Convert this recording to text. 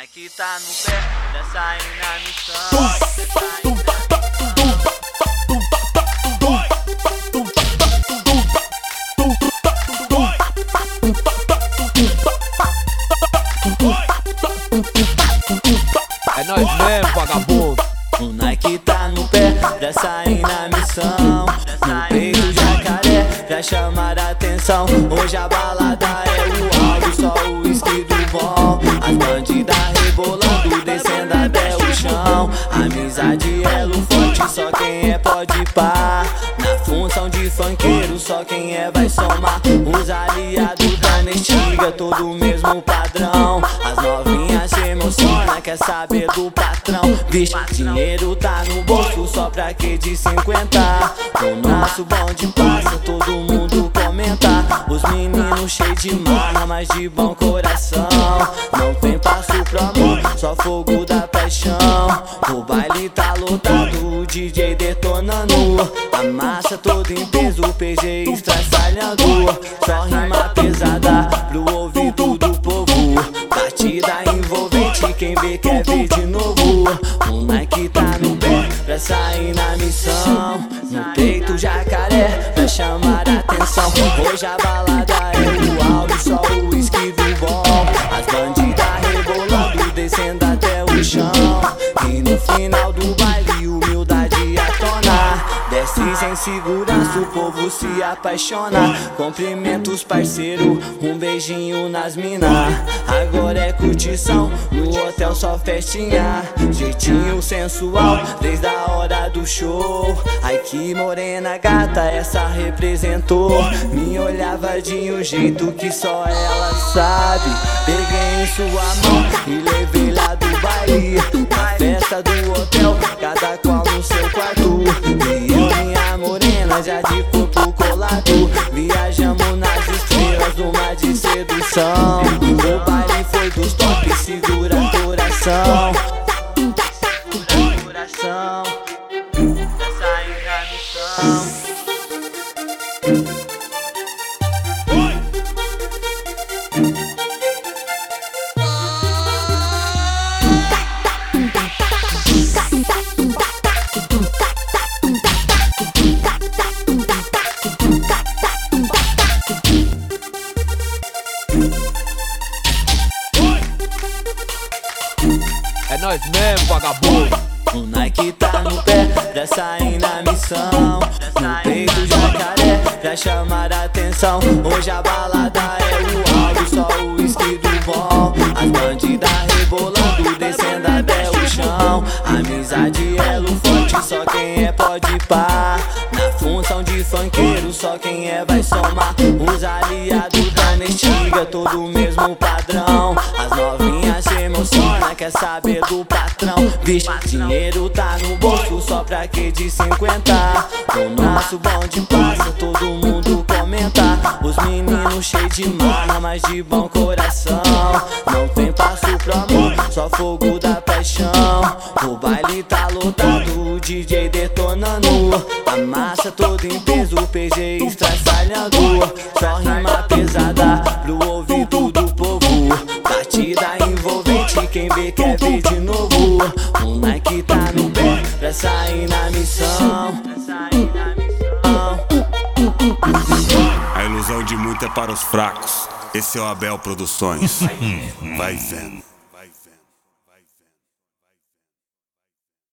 Nike tá no pé, já sair na missão. É nós mesmo, vagabundo. O Nike tá no pé, já sair na missão. No peito jacaré, já chamar a atenção. Hoje a balada é o áudio, só o só quem é pode pá. Na função de funkeiro, só quem é vai somar. Os aliados da Nestiga, todo mesmo padrão. As novinhas se emociona, quer saber do patrão. Vixe, dinheiro tá no bolso, só pra que de 50. O nosso bonde passa, todo mundo comenta. Os meninos cheios de marra, mas de bom coração. Não tem passo pro amor, só fogo da paixão. O baile tá lotado, o DJ detonando. A massa toda em peso, o PG estraçalhando. Só rima pesada pro ouvido do povo. Batida envolvente, quem vê quer ver de novo. O Nike tá no pé pra sair na missão. No peito jacaré pra chamar a atenção. Hoje a balada é o áudio, só o whisky do bom. As bandidas rebolando, descendo até o chão. E no final do baile, humildade a tona. Desce sem segurança, o povo se apaixona. Cumprimenta os parceiros, um beijinho nas minas. Agora é curtição, no hotel só festinha. Jeitinho sensual, desde a hora do show. Ai que morena gata, essa representou. Me olhava de um jeito que só ela sabe. Peguei em sua mão e levei lá do baile. Festa do hotel, cada qual no seu quarto. E eu, minha morena, já de corpo colado. Viajamos nas estrelas, uma de sedução. Nós mesmo, vagabundo. O Nike tá no pé, já sair na missão. No peito jacaré, já chamar a atenção. Hoje a balada é o áudio, só o whisky do bom. As bandidas rebolando, descendo até o chão. Amizade é forte, só quem é pode pá. Na função de funkeiro, só quem é vai somar. Os aliados da Nestiga, todo o mesmo padrão. As quer saber do patrão. Vixe, dinheiro tá no bolso, só pra que de 50. O nosso bonde passa, todo mundo comenta. Os meninos cheios de marra, mas de bom coração. Não tem passo pro amor, só fogo da paixão. O baile tá lotado, o DJ detonando. A massa toda em peso, o PG estraçalhando. Só rima pesada pro pra sair na missão. A ilusão de muito é para os fracos. Esse é o Abel Produções. Vai vendo.